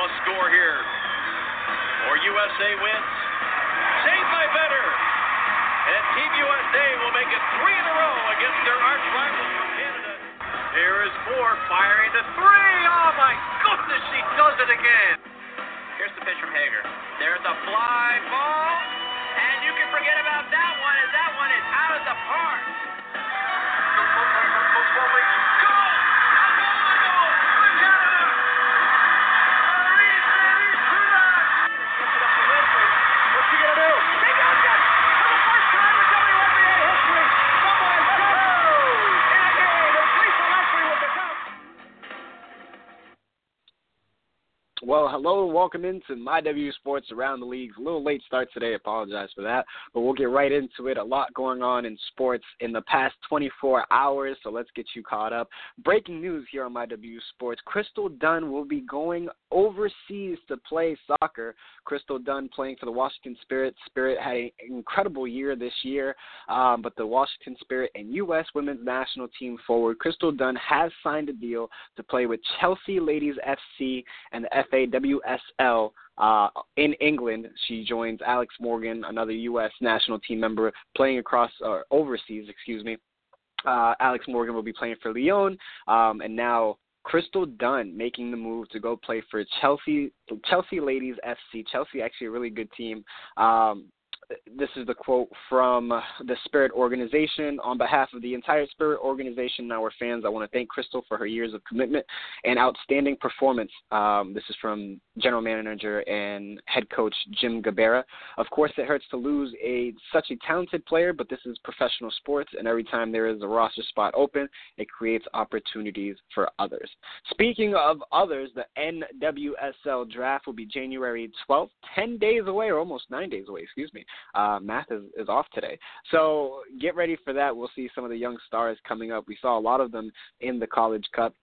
Must score here, or USA wins. Saved by Vetter. And Team USA will make it three in a row against their arch rivals from Canada. Here is Moore firing the three. Oh my goodness, she does it again. Here's the pitch from Hager. There's a fly ball, and you can forget about that one as that one is out of the park. Welcome into My W Sports Around the Leagues. A little late start today, apologize for that. But we'll get right into it. A lot going on in sports in the past 24 hours, so let's get you caught up. Breaking news here on My W Sports Crystal Dunn will be going overseas to play soccer. Crystal Dunn playing for the Washington Spirit. Spirit had an incredible year this year, um, but the Washington Spirit and U.S. women's national team forward Crystal Dunn has signed a deal to play with Chelsea Ladies FC and the FAWSL uh, in England. She joins Alex Morgan, another U.S. national team member, playing across or overseas. Excuse me. Uh, Alex Morgan will be playing for Lyon, um, and now Crystal Dunn making the move to go play for Chelsea Chelsea Ladies FC. Chelsea actually a really good team. Um, this is the quote from the Spirit organization. On behalf of the entire Spirit organization and our fans, I want to thank Crystal for her years of commitment and outstanding performance. Um, this is from General Manager and Head Coach Jim Gabarra. Of course, it hurts to lose a such a talented player, but this is professional sports, and every time there is a roster spot open, it creates opportunities for others. Speaking of others, the NWSL draft will be January 12th, 10 days away, or almost nine days away, excuse me. Uh, math is, is off today. So get ready for that. We'll see some of the young stars coming up. We saw a lot of them in the College Cup.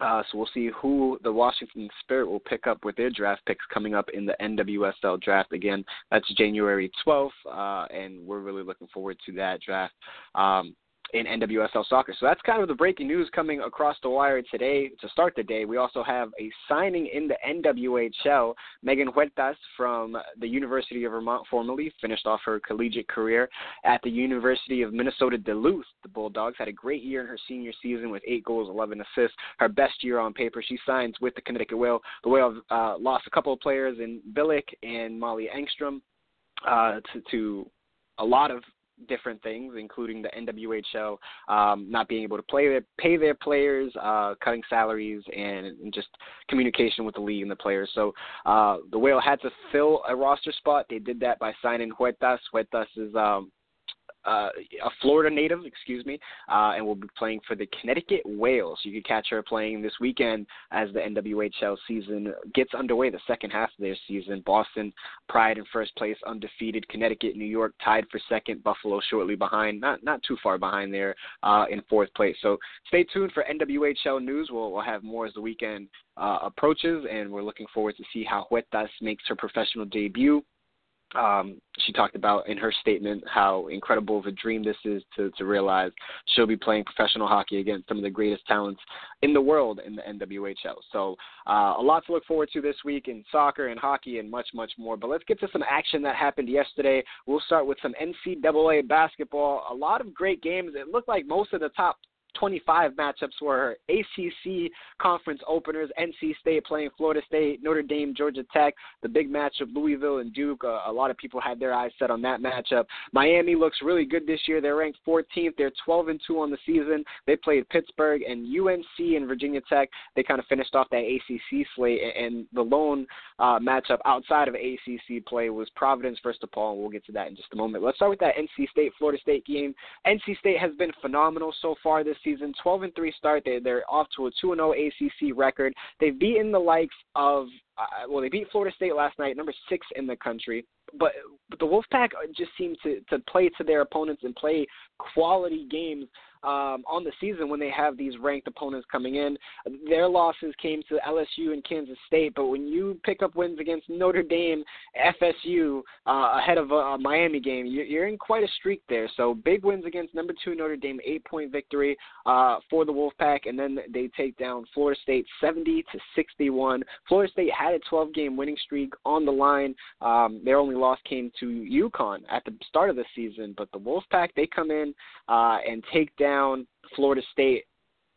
Uh, so we'll see who the Washington Spirit will pick up with their draft picks coming up in the NWSL draft. Again, that's January 12th, uh, and we're really looking forward to that draft. Um, in NWSL soccer. So that's kind of the breaking news coming across the wire today to start the day. We also have a signing in the NWHL. Megan Huertas from the University of Vermont, formerly finished off her collegiate career at the University of Minnesota Duluth. The Bulldogs had a great year in her senior season with eight goals, 11 assists. Her best year on paper. She signs with the Connecticut Whale. The Whale uh, lost a couple of players in Billick and Molly Engstrom uh, to, to a lot of different things, including the NWHL um, not being able to play their, pay their players, uh, cutting salaries, and, and just communication with the league and the players. So uh, the Whale had to fill a roster spot. They did that by signing Huertas. Huertas is um, uh, a Florida native, excuse me, uh, and will be playing for the Connecticut Whales. You can catch her playing this weekend as the NWHL season gets underway, the second half of their season. Boston, Pride in first place, undefeated. Connecticut, New York tied for second. Buffalo shortly behind, not not too far behind there uh, in fourth place. So stay tuned for NWHL news. We'll, we'll have more as the weekend uh, approaches, and we're looking forward to see how Huertas makes her professional debut um, she talked about in her statement how incredible of a dream this is to, to realize she'll be playing professional hockey against some of the greatest talents in the world in the NWHL. So uh, a lot to look forward to this week in soccer and hockey and much, much more. But let's get to some action that happened yesterday. We'll start with some NCAA basketball. A lot of great games. It looked like most of the top 25 matchups were ACC conference openers. NC State playing Florida State, Notre Dame, Georgia Tech. The big matchup, Louisville and Duke. Uh, a lot of people had their eyes set on that matchup. Miami looks really good this year. They're ranked 14th. They're 12 and 2 on the season. They played Pittsburgh and UNC and Virginia Tech. They kind of finished off that ACC slate. And the lone uh, matchup outside of ACC play was Providence versus DePaul. And we'll get to that in just a moment. Let's start with that NC State Florida State game. NC State has been phenomenal so far this season. 12 and 3 start. They, they're off to a 2 and 0 ACC record. They've beaten the likes of uh, well, they beat Florida State last night, number six in the country. But, but the Wolfpack just seem to to play to their opponents and play quality games um, on the season when they have these ranked opponents coming in. Their losses came to LSU and Kansas State, but when you pick up wins against Notre Dame, FSU uh, ahead of a, a Miami game, you're in quite a streak there. So big wins against number two Notre Dame, eight point victory uh, for the Wolfpack, and then they take down Florida State 70 to 61. Florida State had a 12 game winning streak on the line. Um, their only loss came to UConn at the start of the season, but the Wolfpack they come in uh, and take down down Florida State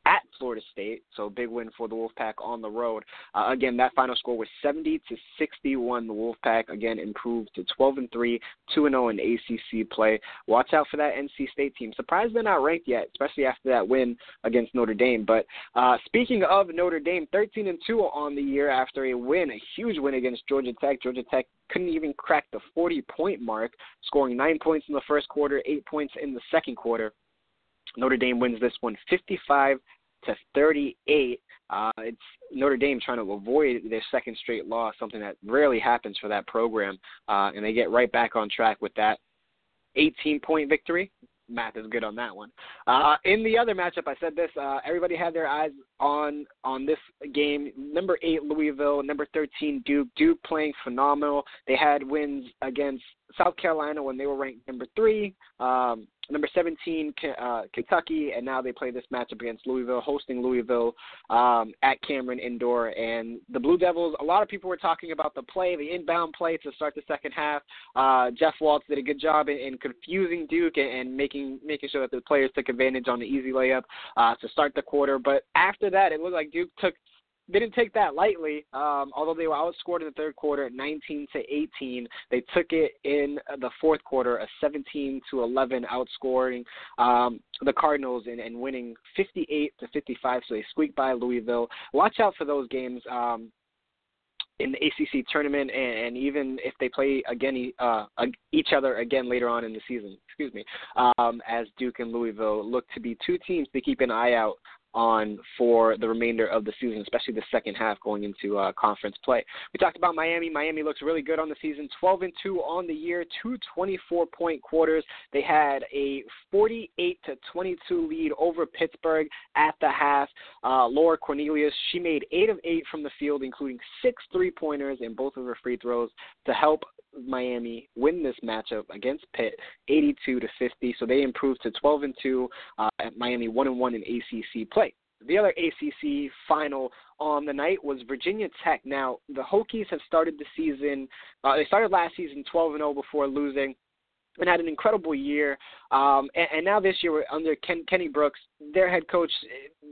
at Florida State, so big win for the Wolfpack on the road. Uh, again, that final score was 70 to 61. The Wolfpack again improved to 12 and 3, 2 and 0 in ACC play. Watch out for that NC State team. Surprised they're not ranked yet, especially after that win against Notre Dame. But uh, speaking of Notre Dame, 13 and 2 on the year after a win, a huge win against Georgia Tech. Georgia Tech couldn't even crack the 40 point mark, scoring nine points in the first quarter, eight points in the second quarter. Notre Dame wins this one 55 to 38. Uh, it's Notre Dame trying to avoid their second straight loss, something that rarely happens for that program, uh, and they get right back on track with that 18 point victory. Math is good on that one. Uh, in the other matchup, I said this. Uh, everybody had their eyes on on this game. Number eight Louisville, number 13 Duke. Duke playing phenomenal. They had wins against South Carolina when they were ranked number three. Um, number 17 uh, Kentucky, and now they play this matchup against Louisville, hosting Louisville um, at Cameron Indoor. And the Blue Devils, a lot of people were talking about the play, the inbound play to start the second half. Uh, Jeff Walz did a good job in, in confusing Duke and, and, making making sure that the players took advantage on the easy layup uh, to start the quarter. But after that, it looked like Duke took didn't take that lightly. Um, although they were outscored in the third quarter, 19 to 18, they took it in the fourth quarter, a 17 to 11 outscoring um, the Cardinals and, and winning 58 to 55. So they squeaked by Louisville. Watch out for those games. Um, in the ACC tournament, and, and even if they play again uh, each other again later on in the season, excuse me, um, as Duke and Louisville look to be two teams to keep an eye out on for the remainder of the season, especially the second half going into uh, conference play. We talked about Miami. Miami looks really good on the season, 12 and 2 on the year, two 24 point quarters. They had a 48 to 22 lead over Pittsburgh at the half. Uh, Laura Cornelius, she made eight of eight from the field, including six three pointers and both of her free throws to help Miami win this matchup against Pitt, 82 to 50. So they improved to 12 and 2 uh, at Miami, 1 and 1 in ACC play. The other ACC final on the night was Virginia Tech. Now the Hokies have started the season. Uh, they started last season 12 and 0 before losing and had an incredible year. Um, and, and now this year under Ken, Kenny Brooks, their head coach,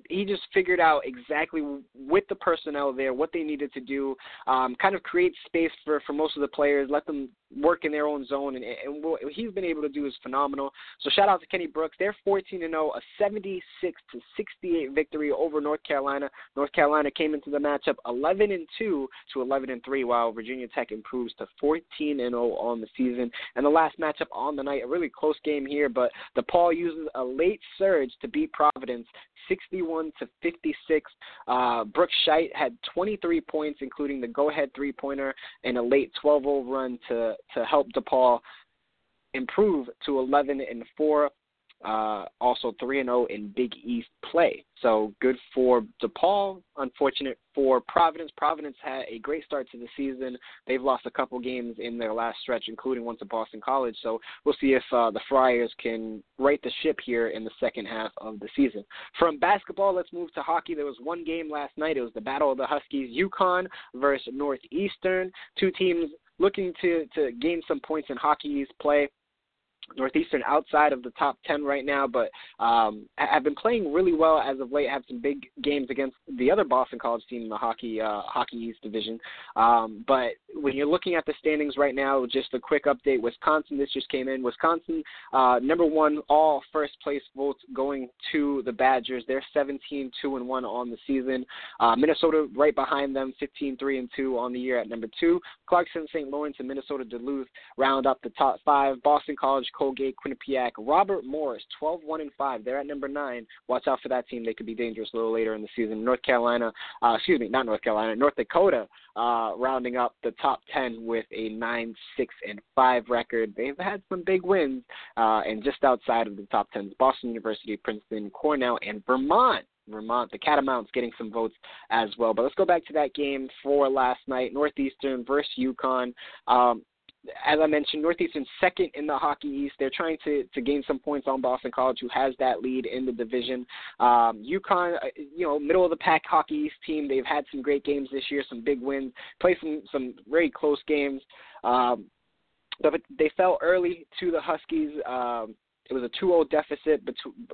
he just figured out exactly with the personnel there what they needed to do, um, kind of create space for for most of the players, let them work in their own zone, and, and what he's been able to do is phenomenal. So shout out to Kenny Brooks. They're 14 and 0, a 76 to 68 victory over North Carolina. North Carolina came into the matchup 11 and 2 to 11 and 3, while Virginia Tech improves to 14 and 0 on the season. And the last matchup on the night, a really close game here, but DePaul uses a late surge to beat Providence 61 to 56. Uh, Brooke Schulte had 23 points, including the go-ahead three-pointer and a late 12-0 run to to help DePaul improve to 11 and 4. Uh, also 3 and 0 in Big East play. So good for DePaul. Unfortunate for Providence. Providence had a great start to the season. They've lost a couple games in their last stretch, including one to Boston College. So we'll see if uh, the Friars can right the ship here in the second half of the season. From basketball, let's move to hockey. There was one game last night. It was the Battle of the Huskies, UConn versus Northeastern. Two teams looking to to gain some points in hockey's play. Northeastern outside of the top 10 right now, but um, have been playing really well as of late. Have some big games against the other Boston College team in the hockey uh, hockey East division. Um, but when you're looking at the standings right now, just a quick update: Wisconsin. This just came in. Wisconsin uh, number one, all first place votes going to the Badgers. They're 17 2 and one on the season. Uh, Minnesota right behind them, 15 3 and two on the year at number two. Clarkson, St. Lawrence, and Minnesota Duluth round up the top five. Boston College, Colgate, Quinnipiac, Robert Morris, 12 1 and 5. They're at number nine. Watch out for that team. They could be dangerous a little later in the season. North Carolina, uh, excuse me, not North Carolina, North Dakota, uh, rounding up the top 10 with a 9 6 and 5 record. They've had some big wins, uh, and just outside of the top 10 Boston University, Princeton, Cornell, and Vermont. Vermont, the Catamounts getting some votes as well. But let's go back to that game for last night, Northeastern versus UConn. Um, as I mentioned, Northeastern second in the Hockey East. They're trying to to gain some points on Boston College, who has that lead in the division. Um, UConn, uh, you know, middle of the pack Hockey East team. They've had some great games this year, some big wins, played some some very close games. Um, but they fell early to the Huskies. Um, it was a 2-0 deficit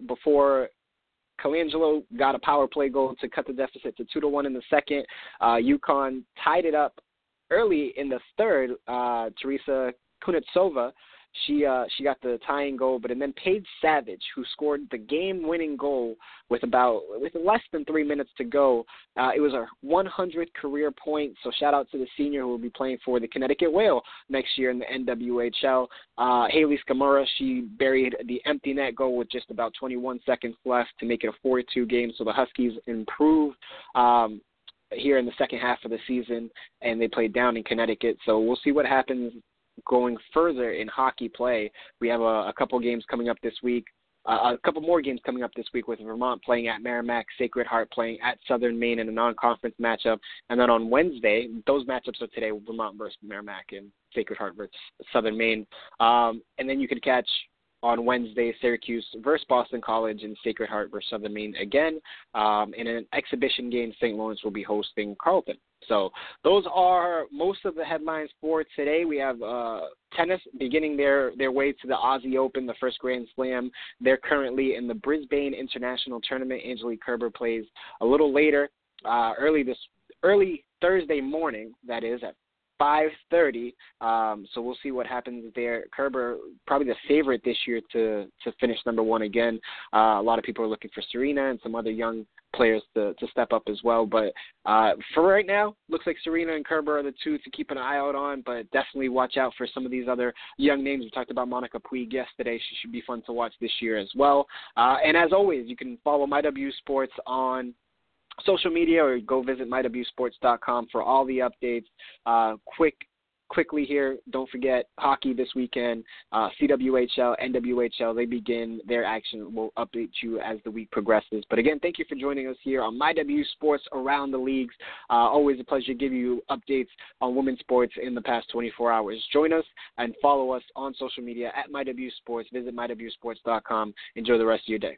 before Colangelo got a power play goal to cut the deficit to two to one in the second. Uh, UConn tied it up early in the third, uh, Teresa Kunitsova, she uh, she got the tying goal, but and then Paige Savage, who scored the game-winning goal with about with less than three minutes to go. Uh, it was a 100 career point. So shout out to the senior who will be playing for the Connecticut Whale next year in the NWHL. Uh, Hayley Scamurra, she buried the empty net goal with just about 21 seconds left to make it a 4-2 game. So the Huskies improved. Um, here in the second half of the season, and they played down in Connecticut. So we'll see what happens going further in hockey play. We have a, a couple games coming up this week. Uh, a couple more games coming up this week with Vermont playing at Merrimack, Sacred Heart playing at Southern Maine in a non-conference matchup, and then on Wednesday, those matchups are today: Vermont versus Merrimack and Sacred Heart versus Southern Maine. Um, and then you can catch on Wednesday, Syracuse versus Boston College and Sacred Heart versus Southern Maine again. Um, in an exhibition game, St. Lawrence will be hosting Carleton. So those are most of the headlines for today. We have uh, tennis beginning their their way to the Aussie Open, the first Grand Slam. They're currently in the Brisbane International Tournament. Angelique Kerber plays a little later, uh, early this early Thursday morning. That is at 5:30. Um, so we'll see what happens there. Kerber probably the favorite this year to to finish number one again. Uh, a lot of people are looking for Serena and some other young players to to step up as well. But uh, for right now, looks like Serena and Kerber are the two to keep an eye out on. But definitely watch out for some of these other young names. We talked about Monica Puig yesterday. She should be fun to watch this year as well. Uh, and as always, you can follow MyW Sports on social media or go visit mywsports.com for all the updates. Uh, quick, quickly here, don't forget hockey this weekend. Uh, CWHL, NWHL, they begin their action. We'll update you as the week progresses. But again, thank you for joining us here on MyW Sports around the leagues. Uh, always a pleasure to give you updates on women's sports in the past 24 hours. Join us and follow us on social media at MyW Sports. Visit mywsports.com. Enjoy the rest of your day.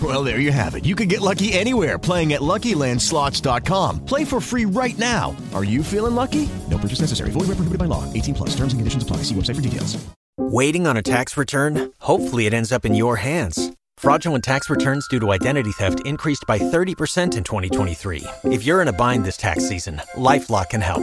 Well, there you have it. You can get lucky anywhere playing at LuckyLandSlots.com. Play for free right now. Are you feeling lucky? No purchase necessary. Void where prohibited by law. 18 plus. Terms and conditions apply. See website for details. Waiting on a tax return? Hopefully, it ends up in your hands. Fraudulent tax returns due to identity theft increased by 30% in 2023. If you're in a bind this tax season, LifeLock can help.